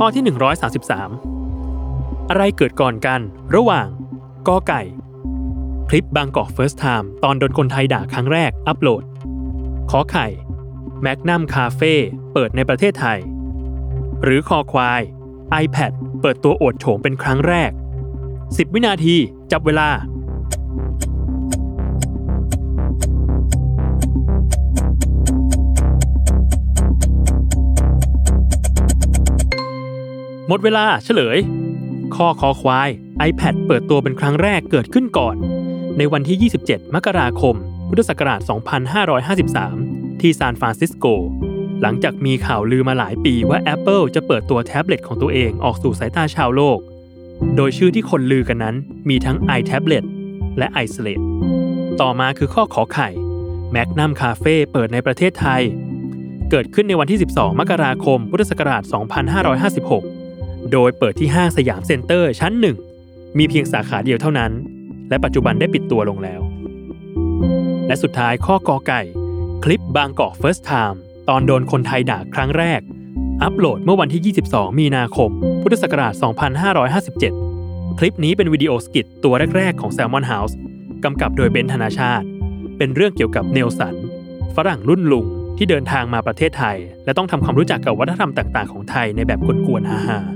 ข้อที่ 133 อะไรเกิดก่อนกัน ระหว่างกอไก่ คลิปบางกอก First Time ตอนโดนคนไทยด่าครั้งแรกอัปโหลด ขอไข่แมกนัมคาเฟ่เปิดในประเทศไทย หรือคอควาย iPad เปิดตัวโอดโฉมเป็นครั้งแรก 10 วินาที จับเวลา หมดเวลาเฉลย ข้อคอควาย iPad เปิดตัวเป็นครั้งแรกเกิดขึ้นก่อน ในวันที่ 27 มกราคม พุทธศักราช 2553 ที่ซานฟรานซิสโก หลังจากมีข่าวลือมาหลายปีว่า Apple จะเปิดตัวแท็บเล็ตของตัวเองออกสู่สายตาชาวโลก โดยชื่อที่คนลือกันนั้นมีทั้ง iTablet และ iSlate ต่อมาคือข้อขอไข่ Magnum Cafe เปิดในประเทศไทย เกิดขึ้นในวันที่ 12 มกราคม พุทธศักราช 2556 โดยเปิดที่ห้างสยามเซ็นเตอร์ชั้นหนึ่งมีเพียงสาขาเดียวเท่านั้น และปัจจุบันได้ปิดตัวลงแล้ว และสุดท้ายข้อกอไก่ คลิป Bangkok First Time ตอนโดนคนไทยด่าครั้งแรก อัปโหลดเมื่อวันที่ 22 มีนาคม พุทธศักราช 2557 คลิปนี้เป็นวิดีโอสกิทตัวแรก ๆ ของ Salmon House กำกับโดยเบนธนาชาติ เป็นเรื่องเกี่ยวกับเนลสัน ฝรั่งรุ่นลุงที่เดินทางมาประเทศไทย และต้องทำความรู้จักกับวัฒนธรรมต่าง ๆ ของไทยในแบบกวนๆฮาๆ